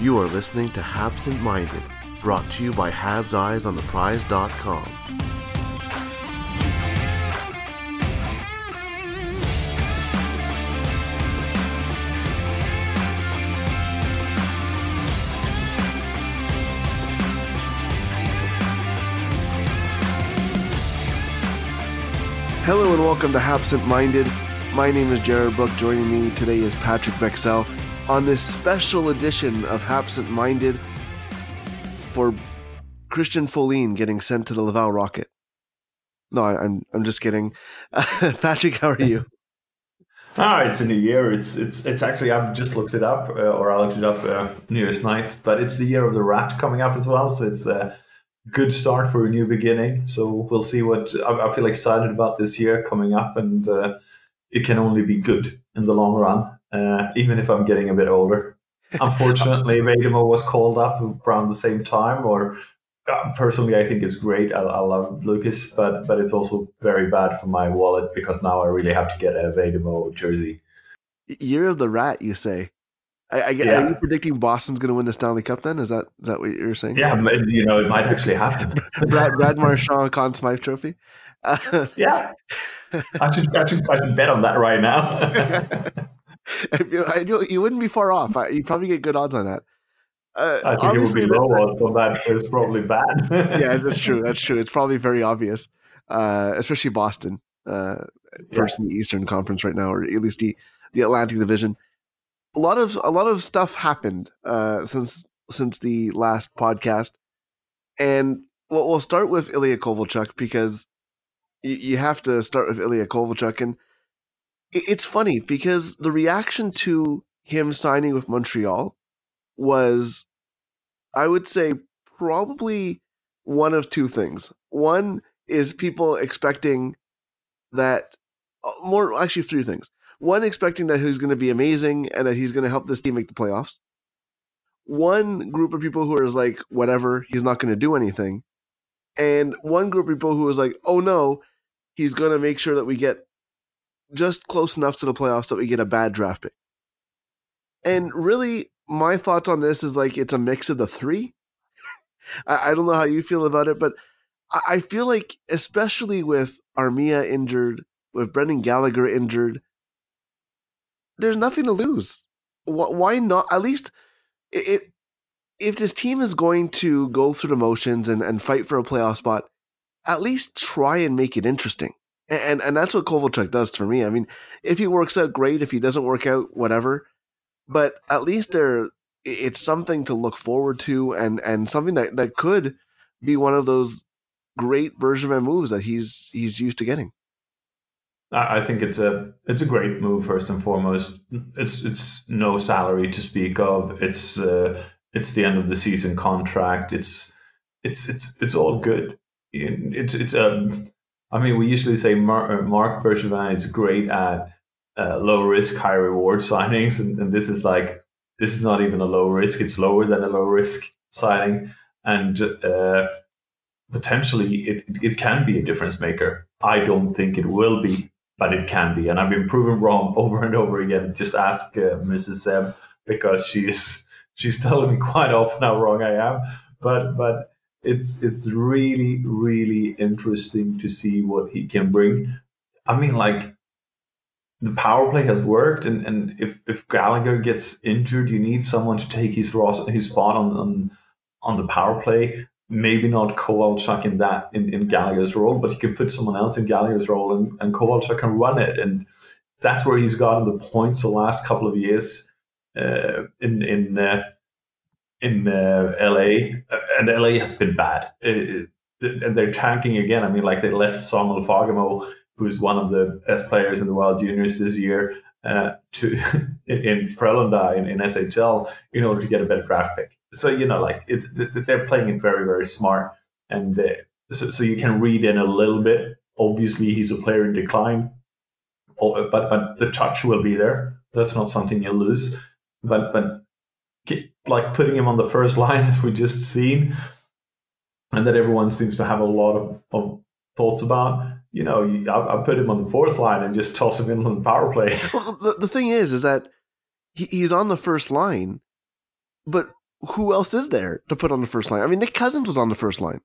You are listening to Habsent Minded, brought to you by Habs Eyes on the Prize.com. Hello and welcome to Habsent Minded. My name is Jared Book. Joining me today is Patrik Bexell on this special edition of Habsent Minded for Christian Folin getting sent to the Laval Rocket. No, I, I'm I'm just kidding. Patrik, how are you? Ah, it's a new year. It's it's it's actually I've just looked it up, uh, or I looked it up uh, New Year's night. But it's the year of the rat coming up as well, so it's a good start for a new beginning. So we'll see what I, I feel excited about this year coming up, and uh, it can only be good in the long run, uh, even if I'm getting a bit older. Unfortunately, Vejdemo was called up around the same time, or uh, personally, I think it's great. I, I, love Lucas, but but it's also very bad for my wallet because now I really have to get a Vejdemo jersey. Year of the rat, you say? I, I, yeah. Are you predicting Boston's going to win the Stanley Cup? Then is that is that what you're saying? Yeah, you know, it might actually happen. Brad, Brad Marchand, Conn Smythe Trophy. Uh, yeah, I should, I should I should bet on that right now. you, I, you wouldn't be far off. You probably get good odds on that. Uh, I think it would be low odds on that, so it's probably bad. yeah, that's true. That's true. It's probably very obvious, uh, especially Boston, uh, first yeah. in the Eastern Conference right now, or at least the, the Atlantic Division. A lot of a lot of stuff happened uh, since since the last podcast, and we'll, we'll start with Ilya Kovalchuk because you, you have to start with Ilya Kovalchuk, and it's funny because the reaction to him signing with Montreal was I would say probably one of two things. One is people expecting that uh, more actually three things. One expecting that he's going to be amazing and that he's going to help this team make the playoffs. One group of people who are like, whatever, he's not going to do anything. And one group of people who is like, oh no, he's going to make sure that we get just close enough to the playoffs that we get a bad draft pick. And hmm. really, my thoughts on this is like it's a mix of the three. I, I, don't know how you feel about it, but I, I feel like, especially with Armia injured, with Brendan Gallagher injured, there's nothing to lose. Why not? At least it, if this team is going to go through the motions and, and fight for a playoff spot, at least try and make it interesting. And, and, that's what Kovalchuk does for me. I mean, if he works out, great. If he doesn't work out, whatever but at least there it's something to look forward to and and something that, that could be one of those great Bergevin moves that he's he's used to getting. I think it's a it's a great move first and foremost. It's it's no salary to speak of. It's uh, it's the end of the season contract. It's it's it's it's all good. It's it's um. I mean, we usually say Mark, Marc Bergevin is great at uh, low risk, high reward signings, and, and, this is like this is not even a low risk; it's lower than a low risk signing, and uh, potentially it it can be a difference maker. I don't think it will be, but it can be, and I've been proven wrong over and over again. Just ask uh, Mrs. Seb because she's she's telling me quite often how wrong I am, but but. It's it's really really interesting to see what he can bring. I mean, like the power play has worked, and, and if, if Gallagher gets injured, you need someone to take his his spot on, on on the power play. Maybe not Kovalchuk in that in, in Gallagher's role, but you can put someone else in Gallagher's role, and, and Kovalchuk can run it, and that's where he's gotten the points the last couple of years uh, in in uh, in uh, LA, and LA has been bad. Uh, and they're tanking again. I mean, like they left Samuel Fagemo, who's one of the best players in the World Juniors this year, uh, to in Frölunda in, in SHL in order to get a better draft pick. So you know, like it's they're playing it very very smart, and uh, so, so you can read in a little bit. Obviously, he's a player in decline, oh, but but the touch will be there. That's not something you lose. But but like putting him on the first line as we just seen, and that everyone seems to have a lot of, of thoughts about. You know, I, I put him on the fourth line and just toss him in on the power play. well, the, the thing is, is that he, he's on the first line, but who else is there to put on the first line? I mean, Nick Cousins was on the first line.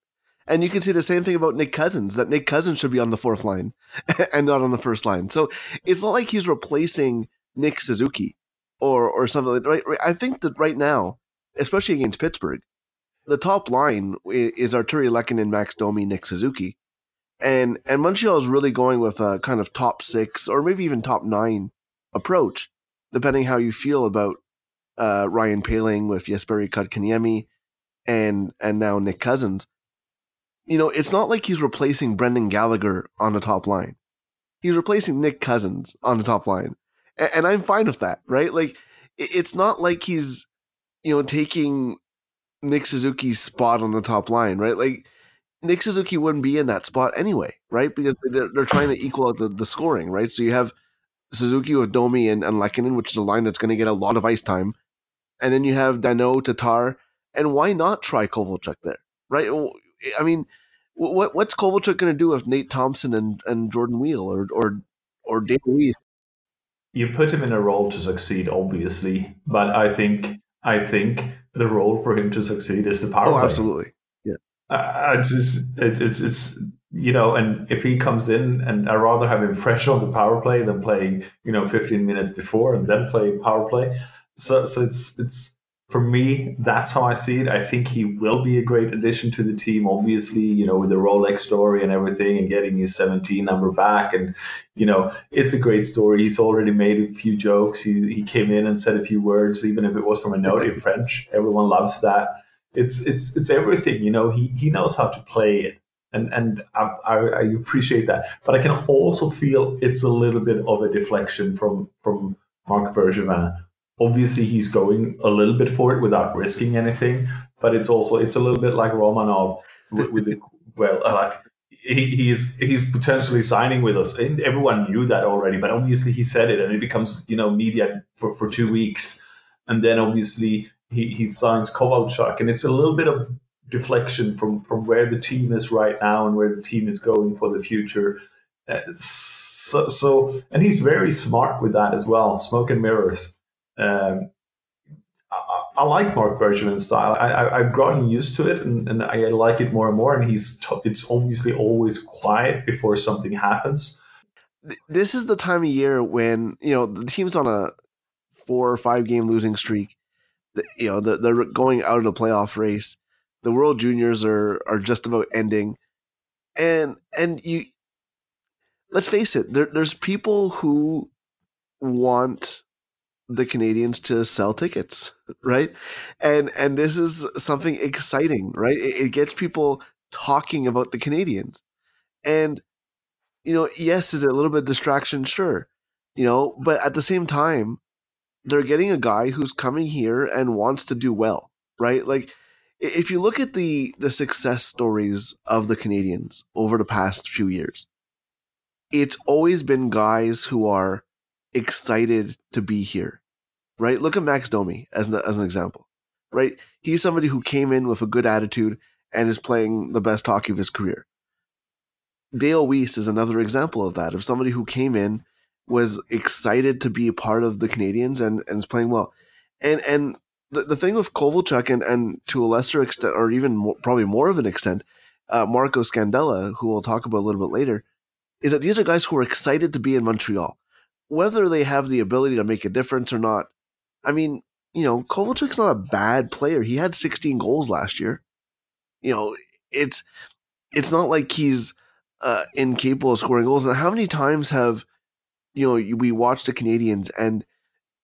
And you can see the same thing about Nick Cousins, that Nick Cousins should be on the fourth line and not on the first line. So it's not like he's replacing Nick Suzuki or or something like right, right. I think that right now, especially against Pittsburgh, the top line is Artturi Lehkonen, Max Domi, Nick Suzuki. And and Montreal is really going with a kind of top six or maybe even top nine approach, depending how you feel about uh, Ryan Poehling with Jesperi Kotkaniemi and and now Nick Cousins. You know, it's not like he's replacing Brendan Gallagher on the top line. He's replacing Nick Cousins on the top line. And, I'm fine with that, right? Like it's not like he's you know taking Nick Suzuki's spot on the top line, right? Like Nick Suzuki wouldn't be in that spot anyway, right? Because they're, they're trying to equal out the, the scoring, right? So you have Suzuki with Domi and, and Lehkonen, which is a line that's going to get a lot of ice time. And then you have Danault, Tatar, and why not try Kovalchuk there, right? I mean, what what's Kovalchuk going to do with Nate Thompson and, and Jordan Weal or or or Dale Weise? You put him in a role to succeed, obviously, but I think I think the role for him to succeed is the power. Oh, play. absolutely. Yeah. Uh, it's, just, it's it's it's you know, and if he comes in, and I rather have him fresh on the power play than playing you know 15 minutes before and then play power play. So so it's it's for me, that's how I see it. I think he will be a great addition to the team. Obviously, you know, with the Rolex story and everything, and getting his 17 number back, and you know, it's a great story. He's already made a few jokes. He he came in and said a few words, even if it was from a note in French. Everyone loves that. It's it's it's everything. You know, he he knows how to play it. And, and I, I, I appreciate that, but I can also feel it's a little bit of a deflection from from Marc Bergevin obviously he's going a little bit for it without risking anything but it's also it's a little bit like romanov with, with the well like he, he's he's potentially signing with us and everyone knew that already but obviously he said it and it becomes you know media for, for two weeks and then obviously he, he signs kovalchuk and it's a little bit of deflection from from where the team is right now and where the team is going for the future. Uh, so, so and he's very smart with that as well smoke and mirrors um, I, I, like Marc Bergevin's style. I, have gotten used to it, and, and, I like it more and more. And he's t- it's obviously always quiet before something happens. This is the time of year when you know the team's on a four or five game losing streak. You know they're going out of the playoff race. The World Juniors are are just about ending, and and you let's face it, there, there's people who want the Canadiens to sell tickets, right? And and this is something exciting, right? It, it, gets people talking about the Canadiens. and you know, yes, is it a little bit distraction? Sure, you know, but at the same time, they're getting a guy who's coming here and wants to do well, right? Like if you look at the the success stories of the Canadiens over the past few years, it's always been guys who are excited to be here, right? Look at Max Domi as an, as an example, right? He's somebody who came in with a good attitude and is playing the best hockey of his career. Dale Weise is another example of that, of somebody who came in, was excited to be a part of the Canadiens and, and is playing well. And and the, the thing with Kovalchuk and, and to a lesser extent, or even more, probably more of an extent, uh, Marco Scandella, who we'll talk about a little bit later, is that these are guys who are excited to be in Montreal whether they have the ability to make a difference or not, I mean, you know, Kovalchuk's not a bad player. He had 16 goals last year. You know, it's it's not like he's uh, incapable of scoring goals. And how many times have you know we watched the Canadiens and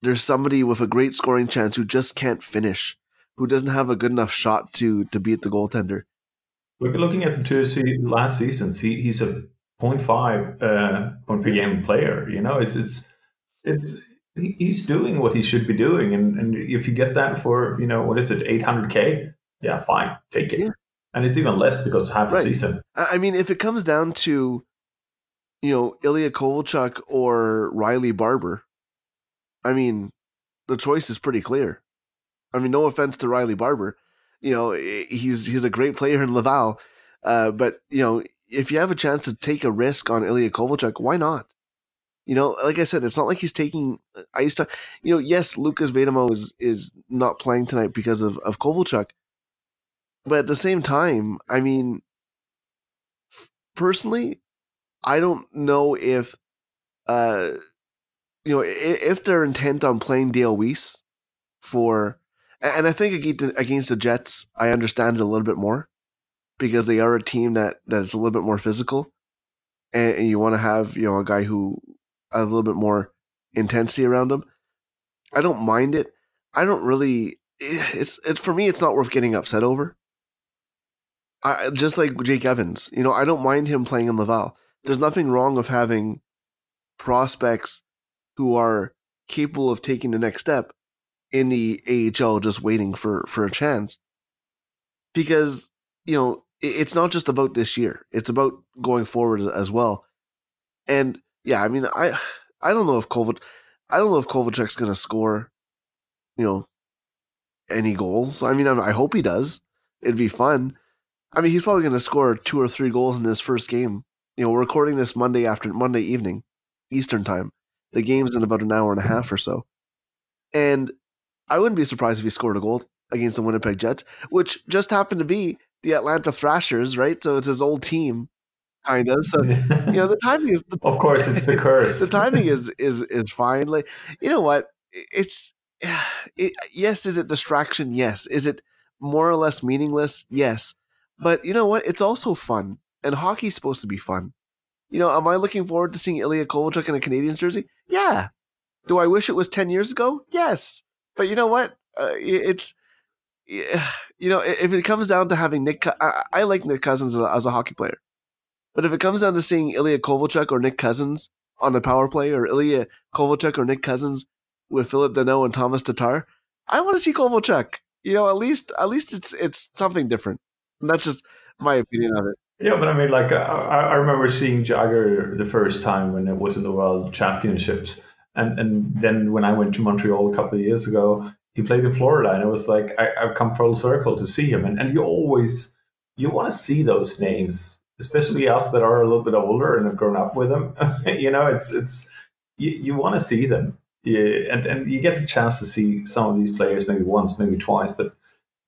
there's somebody with a great scoring chance who just can't finish, who doesn't have a good enough shot to to beat the goaltender. Look, looking at the two last seasons, he, he's a 0.5 uh, point per game player. You know, it's it's it's he's doing what he should be doing, and and if you get that for you know what is it 800k, yeah, fine, take it. Yeah. And it's even less because it's half right. the season. I mean, if it comes down to, you know, Ilya Kovalchuk or Riley Barber, I mean, the choice is pretty clear. I mean, no offense to Riley Barber, you know, he's he's a great player in Laval, uh, but you know, if you have a chance to take a risk on Ilya Kovalchuk, why not? You know, like I said, it's not like he's taking ice time. You know, yes, Lucas Vejdemo is is not playing tonight because of of Kovalchuk, but at the same time, I mean, personally, I don't know if, uh, you know, if they're intent on playing Dale Weise for, and I think against the Jets, I understand it a little bit more because they are a team that that's a little bit more physical, and, and you want to have you know a guy who a little bit more intensity around him. I don't mind it. I don't really. Eh, it's it's for me. It's not worth getting upset over. I, just like Jake Evans, you know, I don't mind him playing in Laval. There's nothing wrong with having prospects who are capable of taking the next step in the AHL, just waiting for for a chance. Because you know, it's not just about this year; it's about going forward as well. And yeah, I mean, I I don't know if Kovac, I don't know if Kovalchuk's going to score, you know, any goals. I mean, I, I hope he does. It'd be fun. I mean, he's probably to score two or three goals in this first game. You know, we're recording this Monday after Monday evening, Eastern time. The game's in about an hour and a half or so, and I wouldn't be surprised if he scored a goal against the Winnipeg Jets, which just happened to be the Atlanta Thrashers, right? So it's his old team kind of. So you know, the timing is. of course, it's the curse. the timing is is is fine. Like you know what? It's it, yes. Is it distraction? Yes. Is it more or less meaningless? Yes. But you know what? It's also fun, and hockey's supposed to be fun. You know, am I looking forward to seeing Ilya Kovalchuk in a Canadiens jersey? Yeah. Do I wish it was ten years ago? Yes. But you know what? Uh, it's you know, if it comes down to having Nick, I, I like Nick Cousins as a, as a hockey player. But if it comes down to seeing Ilya Kovalchuk or Nick Cousins on the power play, or Ilya Kovalchuk or Nick Cousins with Phillip Danault and Thomas Tatar, I want to see Kovalchuk. You know, at least at least it's it's something different. And that's just my opinion of it. Yeah, but I mean, like I, I remember seeing Jagr the first time when it was in the World Championships, and and then when I went to Montreal a couple of years ago, he played in Florida, and it was like I, have come full circle to see him, and and you always you want to see those names especially us that are a little bit older and have grown up with them. you know, it's it's you, you want to see them, yeah, and and you get a chance to see some of these players maybe once, maybe twice, but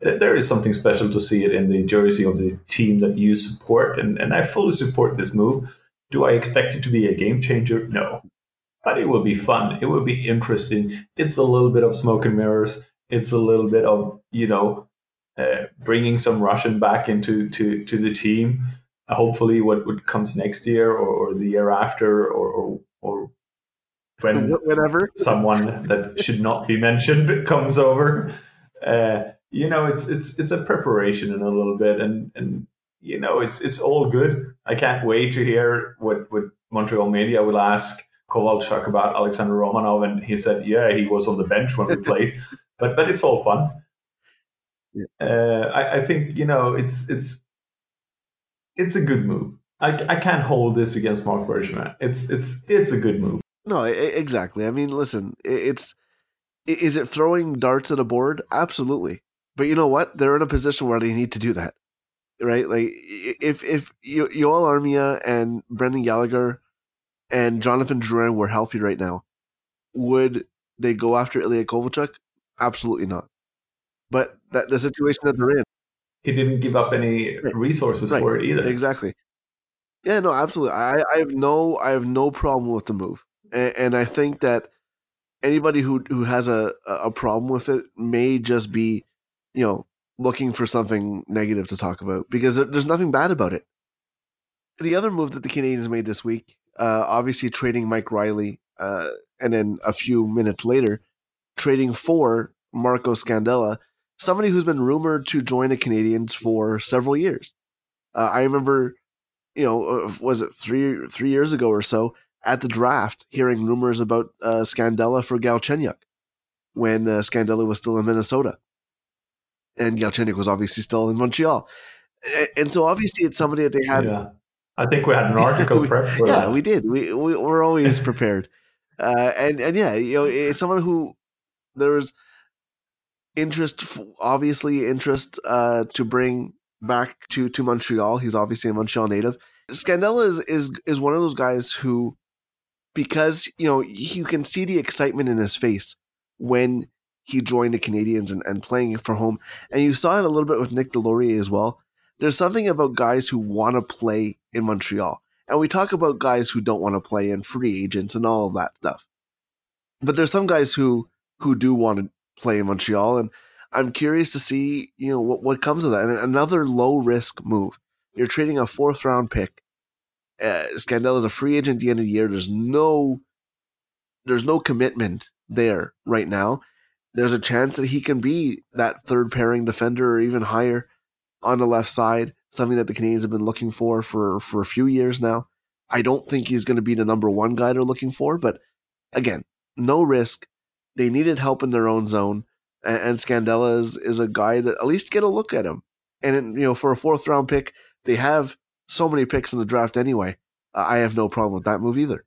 there is something special to see it in the jersey of the team that you support, and and I fully support this move. Do I expect it to be a game changer? No, but it will be fun. It will be interesting. It's a little bit of smoke and mirrors. It's a little bit of you know uh, bringing some Russian back into to to the team hopefully what, what comes next year or, or the year after or, or, or when whatever. someone that should not be mentioned comes over. Uh, you know it's it's it's a preparation in a little bit and and you know it's it's all good. I can't wait to hear what what montreal media will ask kovalchuk about alexander romanov. And he said yeah he was on the bench when we played but but it's all fun. Yeah. uh, I, I think you know it's it's it's a good move. I, I can't hold this against Marc Bergevin. It's it's it's a good move. No, exactly. I mean, listen, it's is it throwing darts at a board? Absolutely. But you know what? They're in a position where they need to do that, right? Like if if Joel Armia and Brendan Gallagher and Jonathan Drouin were healthy right now, would they go after Ilya Kovalchuk? Absolutely not. But that the situation that they're in, he didn't give up any right. resources right. for it either. Exactly. Yeah, no, absolutely. I, I have no I have no problem with the move. and, and I think that anybody who who has a a problem with it may just be, you know, looking for something negative to talk about because there's nothing bad about it. The other move that the Canadiens made this week, uh, obviously trading Mike Riley, uh, and then a few minutes later, trading for Marco Scandella, somebody who's been rumored to join the Canadiens for several years. Uh, I remember, you know, uh, was it three three years ago or so at the draft, hearing rumors about uh, Scandella for Galchenyuk when uh, Scandella was still in Minnesota, and Galchenyuk was obviously still in Montreal, and, so obviously it's somebody that they had. Yeah. I think we had an article we, prep for yeah, that. we did. We, we we're always prepared, uh, and and yeah, you know, it's someone who there was interest, obviously interest uh, to bring back to to Montreal. He's obviously a Montreal native. Scandella is is is one of those guys who, because you know, you can see the excitement in his face when he joined the Canadiens and, and playing for home, and you saw it a little bit with Nick Deslauriers as well. There's something about guys who want to play in Montreal, and we talk about guys who don't want to play in free agents and all of that stuff. But there's some guys who who do want to play in Montreal, and I'm curious to see you know what what comes of that. And another low risk move. You're trading a fourth round pick. Uh, Scandella is a free agent at the end of the year. There's no there's no commitment there right now. There's a chance that he can be that third pairing defender or even higher on the left side, something that the Canadiens have been looking for for for a few years now. I don't think he's going to be the number one guy they're looking for, but again, no risk. They needed help in their own zone, and, and Scandella is, is a guy that at least get a look at him. And you know, for a fourth round pick, they have so many picks in the draft anyway. I have no problem with that move either.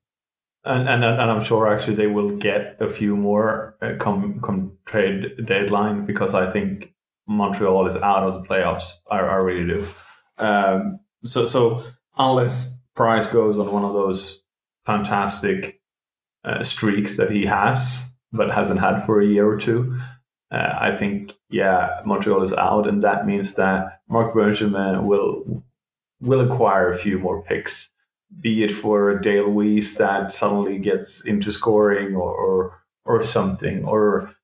And, and and I'm sure actually they will get a few more uh, come come trade deadline because I think Montreal is out of the playoffs. I, I really do. Um, so so unless Price goes on one of those fantastic uh, streaks that he has but hasn't had for a year or two, uh, I think yeah Montreal is out, and that means that Marc Bergevin will will acquire a few more picks be it for Dale Weise that suddenly gets into scoring or or, or something, or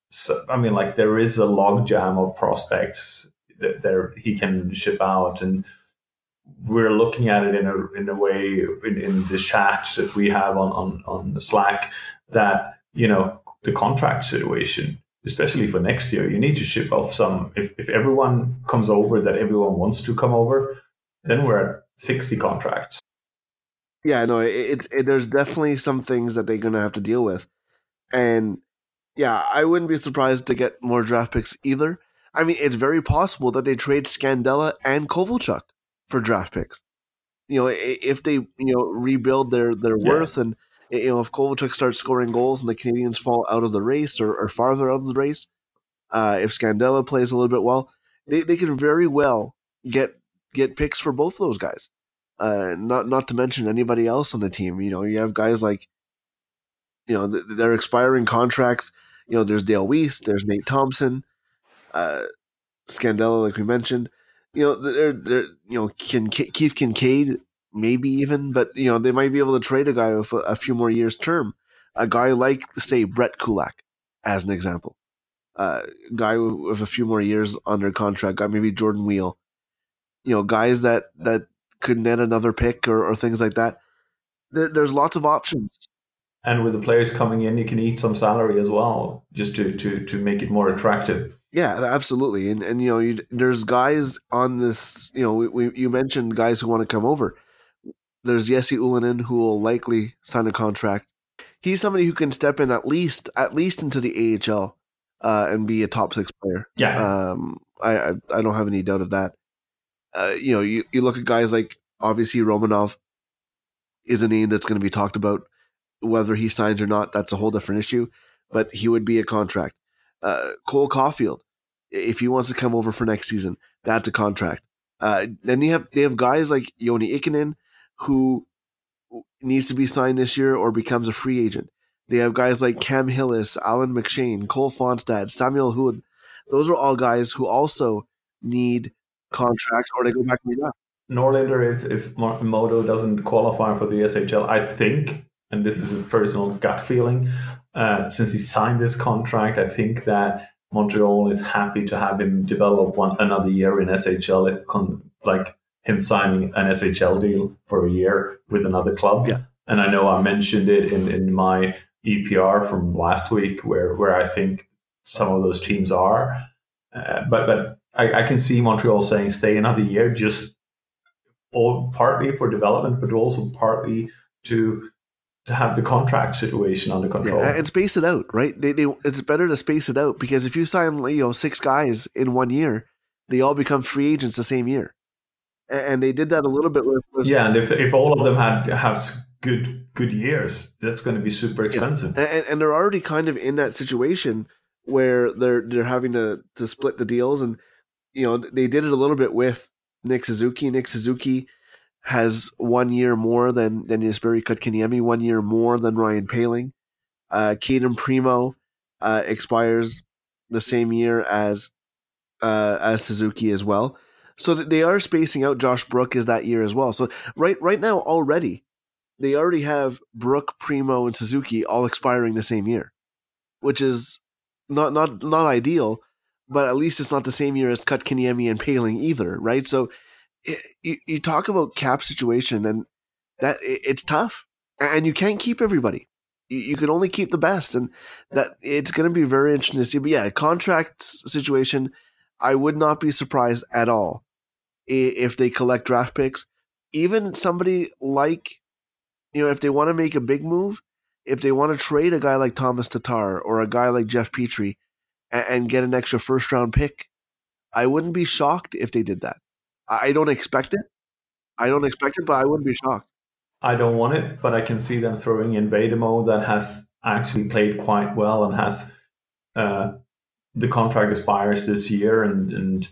I mean, like there is a logjam of prospects that there he can ship out, and we're looking at it in a in a way in, in the chat that we have on on on the Slack that you know the contract situation. Especially for next year, you need to ship off some. If, if everyone comes over that everyone wants to come over, then we're at 60 contracts yeah, no, it, it, there's definitely some things that they're gonna have to deal with, and yeah, I wouldn't be surprised to get more draft picks either. I mean, it's very possible that they trade Scandella and Kovalchuk for draft picks. You know, if they you know rebuild their their yeah. worth and you know if Kovalchuk starts scoring goals and the Canadiens fall out of the race or, or farther out of the race, uh, if Scandella plays a little bit well, they, they can very well get get picks for both those guys. Uh, not not to mention anybody else on the team. You know, you have guys like, you know, they're expiring contracts. You know, there's Dale Weise, there's Nate Thompson, uh, Scandella, like we mentioned. You know, they're, they're you know, Keith Kinkaid, maybe even, but you know, they might be able to trade a guy with a, a few more years term. A guy like, say, Brett Kulak, as an example. Uh, guy with, with a few more years under contract, guy maybe Jordan Weal, You know, guys that that could net another pick or, or things like that. There, there's lots of options. And with the players coming in, you can eat some salary as well, just to to to make it more attractive. Yeah, absolutely. And and you know, there's guys on this. You know, we, we, you mentioned guys who want to come over. There's Jesse Ylönen who will likely sign a contract. He's somebody who can step in at least at least into the AHL uh, and be a top six player. Yeah. Um, I, I I don't have any doubt of that uh, you know, you, you look at guys like obviously Romanov is a name that's going to be talked about. Whether he signs or not, that's a whole different issue. But he would be a contract. Uh, Cole Caufield, if he wants to come over for next season, that's a contract. Uh, then you have they have guys like Joni Ikonen who needs to be signed this year or becomes a free agent. They have guys like Cam Hillis, Allan McShane, Cole Fonstad, Samuel Houde. Those are all guys who also need contracts or they go back to the draft. Norlinder, if if Modo doesn't qualify for the SHL, I think and this is a personal gut feeling, uh, since he signed this contract, I think that Montreal is happy to have him develop one another year in SHL, con, like him signing an SHL deal for a year with another club. Yeah. And I know I mentioned it in, in my EPR from last week, where where I think some of those teams are. Uh, but but I, I, can see Montreal saying stay another year, just all partly for development, but also partly to to have the contract situation under control. Yeah, and space it out, right? They, they, it's better to space it out because if you sign you know six guys in one year, they all become free agents the same year, and they did that a little bit with. with yeah, and if if all of them had have good good years, that's going to be super expensive. Yeah. And, and they're already kind of in that situation where they're they're having to to split the deals, and you know they did it a little bit with Nick Suzuki. Nick Suzuki has one year more than than Jesperi Kotkaniemi, one year more than Ryan Poehling. Uh, Cayden Primeau uh, expires the same year as uh, as Suzuki as well. So they are spacing out. Josh Brook is that year as well. So right right now already, they already have Brook, Primeau, and Suzuki all expiring the same year, which is not not not ideal. But at least it's not the same year as Kotkaniemi and Poehling either, right? So you, you talk about cap situation and that it's tough and you can't keep everybody. You, can only keep the best, and that it's going to be very interesting to see. But yeah, contract situation, I would not be surprised at all if they collect draft picks. Even somebody like, you know, if they want to make a big move, if they want to trade a guy like Thomas Tatar or a guy like Jeff Petry and, and get an extra first round pick, I wouldn't be shocked if they did that. I don't expect it. I don't expect it, but I wouldn't be shocked. I don't want it, but I can see them throwing in Vejdemo that has actually played quite well and has uh, the contract expires this year. And, and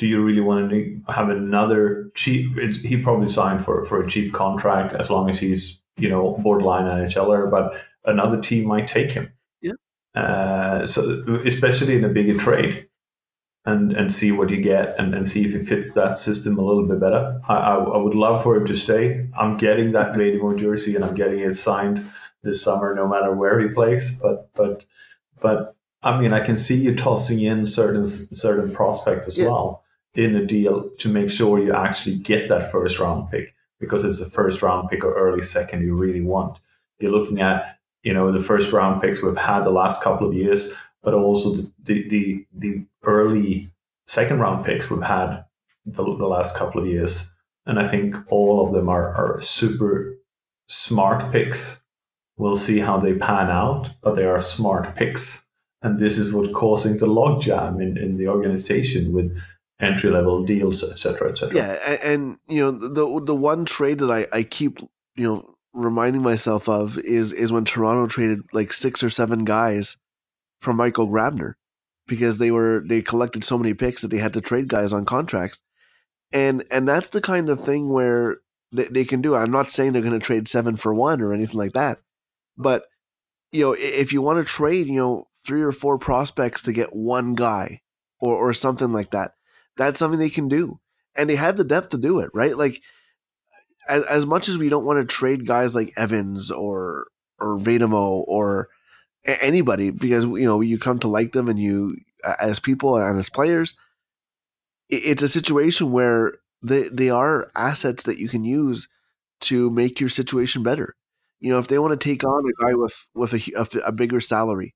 do you really want to have another cheap? It, he probably signed for, for a cheap contract as long as he's you know borderline NHLer, but another team might take him. Yeah. Uh, so especially in a bigger trade and and see what you get and, and see if it fits that system a little bit better. I, I, I would love for him to stay. I'm getting that Vejdemo jersey and I'm getting it signed this summer, no matter where he plays. But but but I mean, I can see you tossing in certain certain prospects as yeah. well in a deal to make sure you actually get that first round pick because it's a first round pick or early second you really want. You're looking at you know the first round picks we've had the last couple of years but also the, the, the, the early second round picks we've had the, the last couple of years. And I think all of them are, are super smart picks. We'll see how they pan out, but they are smart picks. And this is what's causing the logjam in, in the organization with entry level deals, etc., etc. Yeah, and, you know the the one trade that I, I keep you know reminding myself of is is when Toronto traded like six or seven guys from Michael Grabner because they were they collected so many picks that they had to trade guys on contracts, and and that's the kind of thing where they, they can do. I'm not saying they're going to trade seven for one or anything like that, but you know if you want to trade, you know three or four prospects to get one guy or or something like that, that's something they can do, and they have the depth to do it, right? Like as as much as we don't want to trade guys like Evans or or Vejdemo or anybody because you know you come to like them and you as people and as players it's a situation where they they are assets that you can use to make your situation better you know if they want to take on a guy with with a, a, a bigger salary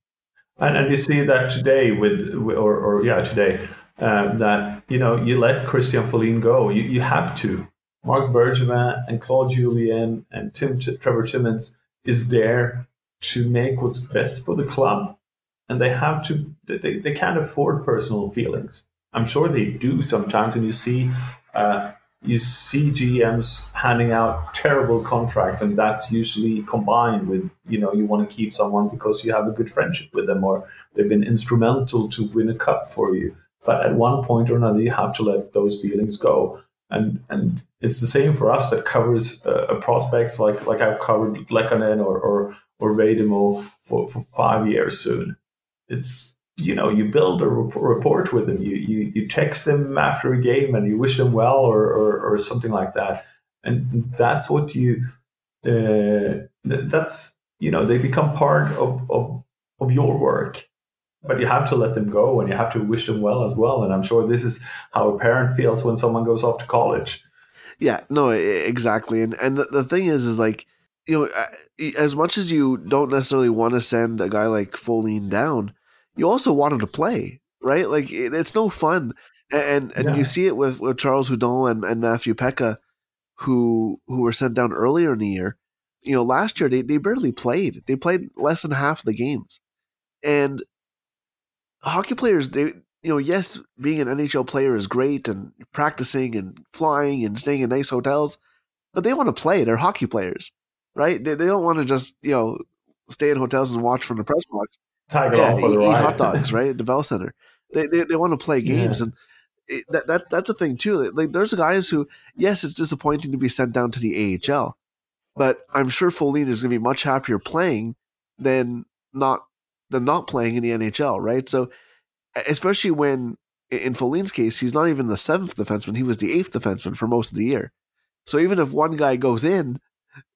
and, and you see that today with or, or yeah today uh, that you know you let Christian Folin go you, you have to Marc Bergevin and Claude Julien and Tim Trevor Timmins is there to make what's best for the club. And they have to, they, they can't afford personal feelings. I'm sure they do sometimes. And you see, uh, you see GMs handing out terrible contracts, and that's usually combined with, you know, you want to keep someone because you have a good friendship with them or they've been instrumental to win a cup for you. But at one point or another, you have to let those feelings go. And, and it's the same for us that covers uh, prospects like like I've covered Lehkonen or or or Vejdemo for, for five years soon. It's you know you build a report with them. You you you text them after a game and you wish them well or or, or something like that. And that's what you uh, that's you know they become part of, of of your work but you have to let them go and you have to wish them well as well and i'm sure this is how a parent feels when someone goes off to college Yeah, no, exactly. And and the, the thing is, is like, you know, as much as you don't necessarily want to send a guy like Folin down, you also want him to play, right? Like, it, it's no fun. And and Yeah. you see it with, with Charles Hudon and, and Matthew Peca, who who were sent down earlier in the year. You know, last year they, they barely played. They played less than half the games. And hockey players, they you know, yes, being an NHL player is great and practicing and flying and staying in nice hotels, but they want to play. They're hockey players, right? They, they don't want to just, you know, stay in hotels and watch from the press box. tag Yeah, the eat ride hot dogs, right? At the Bell Center. They, they, they want to play games. And it, that, that that's a thing, too. Like, there's guys who, yes, it's disappointing to be sent down to the AHL, but I'm sure Folin is going to be much happier playing than not than not playing in the NHL, right? So, especially when in Folin's case, he's not even the seventh defenseman; he was the eighth defenseman for most of the year. So even if one guy goes in,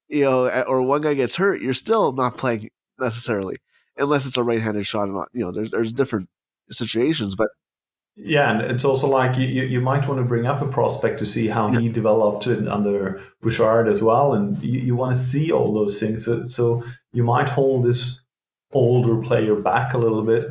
you know, or one guy gets hurt, you're still not playing necessarily, unless it's a right-handed shot. And not, you know, there's there's different situations, but Yeah, and it's also like you, you, might want to bring up a prospect to see how he developed under Bouchard as well, and you, you want to see all those things. So, so you might hold this older player back a little bit.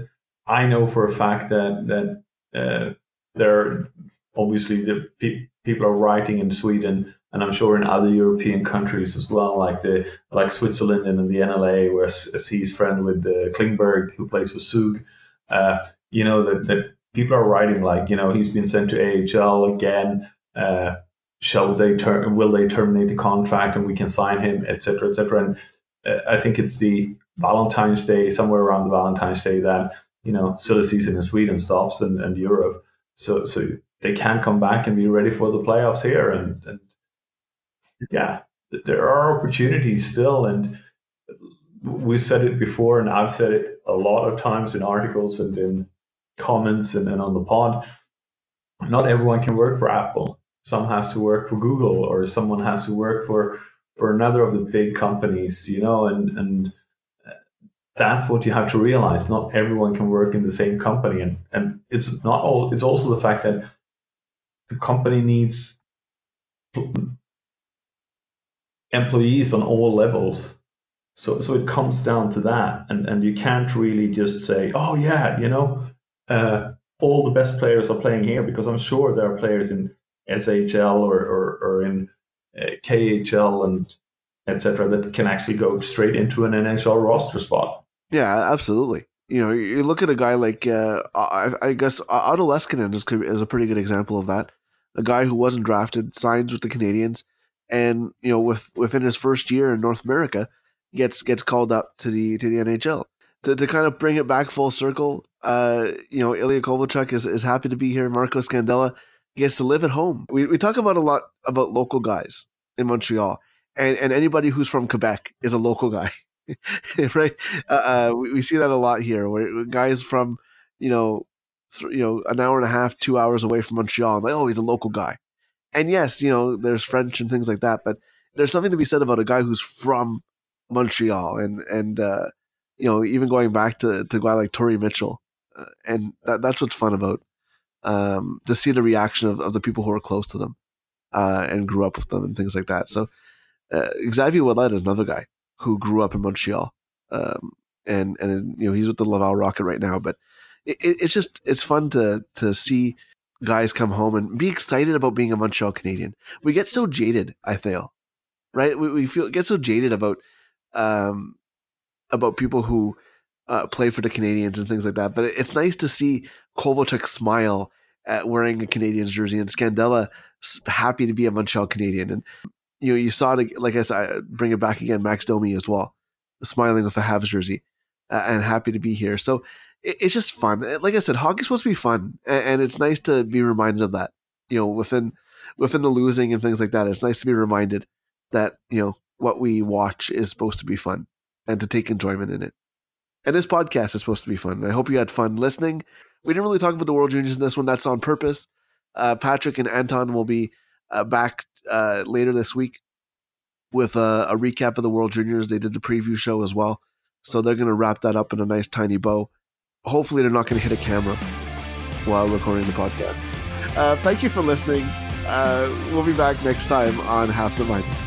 I know for a fact that that uh, there obviously the pe- people are writing in Sweden, and I'm sure in other European countries as well, like the like Switzerland and in the NLA, where he's friend with uh, Klingberg, who plays for Zug. Uh, you know that that people are writing like you know he's been sent to AHL again. Uh, shall they ter- will they terminate the contract and we can sign him, etc., etc. And uh, I think it's the Valentine's Day, somewhere around the Valentine's Day, that you know silly season in Sweden stops and, and Europe, so so they can come back and be ready for the playoffs here. And, and yeah, there are opportunities still, and we've said it before, and I've said it a lot of times in articles and in comments and, and on the pod. Not everyone can work for Apple. Some has to work for Google, or someone has to work for for another of the big companies, you know, and and that's what you have to realize. Not everyone can work in the same company, and and it's not all. It's also the fact that the company needs employees on all levels. So so it comes down to that, and and you can't really just say, oh yeah, you know, uh, all the best players are playing here because I'm sure there are players in SHL or or, or in uh, KHL and etc. that can actually go straight into an NHL roster spot. Yeah, absolutely. You know, you look at a guy like uh, I, I guess Otto Leskinen is, is a pretty good example of that. A guy who wasn't drafted, signs with the Canadiens, and you know, with within his first year in North America, gets gets called up to the to the NHL. To, to kind of bring it back full circle, uh, you know, Ilya Kovalchuk is, is happy to be here. Marco Scandella gets to live at home. We we talk about a lot about local guys in Montreal, and and anybody who's from Quebec is a local guy. right? Uh, uh, we, we see that a lot here, where guys from, you know, th- you know, an hour and a half, two hours away from Montreal, like, oh, he's a local guy. And yes, you know, there's French and things like that, but there's something to be said about a guy who's from Montreal, and and uh, you know, even going back to to a guy like Torrey Mitchell, uh, and that, that's what's fun about um, to see the reaction of, of the people who are close to them uh, and grew up with them and things like that. So uh, Xavier Ouellet is another guy who grew up in Montreal. Um, and and you know he's with the Laval Rocket right now, but it, it's just it's fun to to see guys come home and be excited about being a Montreal Canadian. We get so jaded, I feel, right? We, we feel get so jaded about um about people who uh, play for the Canadiens and things like that. But it's nice to see Kovalchuk smile at wearing a Canadiens jersey and Scandella happy to be a Montreal Canadian and you know, you saw it, like I said, bring it back again, Max Domi as well, smiling with a Habs jersey uh, and happy to be here. So it, it's just fun. Like I said, hockey's supposed to be fun, and, and, it's nice to be reminded of that. You know, within within the losing and things like that, it's nice to be reminded that you know what we watch is supposed to be fun and to take enjoyment in it. And this podcast is supposed to be fun. I hope you had fun listening. We didn't really talk about the World Juniors in this one. That's on purpose. Uh, Patrik and Anton will be uh, back uh, later this week with a, a recap of the World Juniors. They did the preview show as well. So they're going to wrap that up in a nice tiny bow. Hopefully, they're not going to hit a camera while recording the podcast. Uh, thank you for listening. Uh, we'll be back next time on Habsent Minded.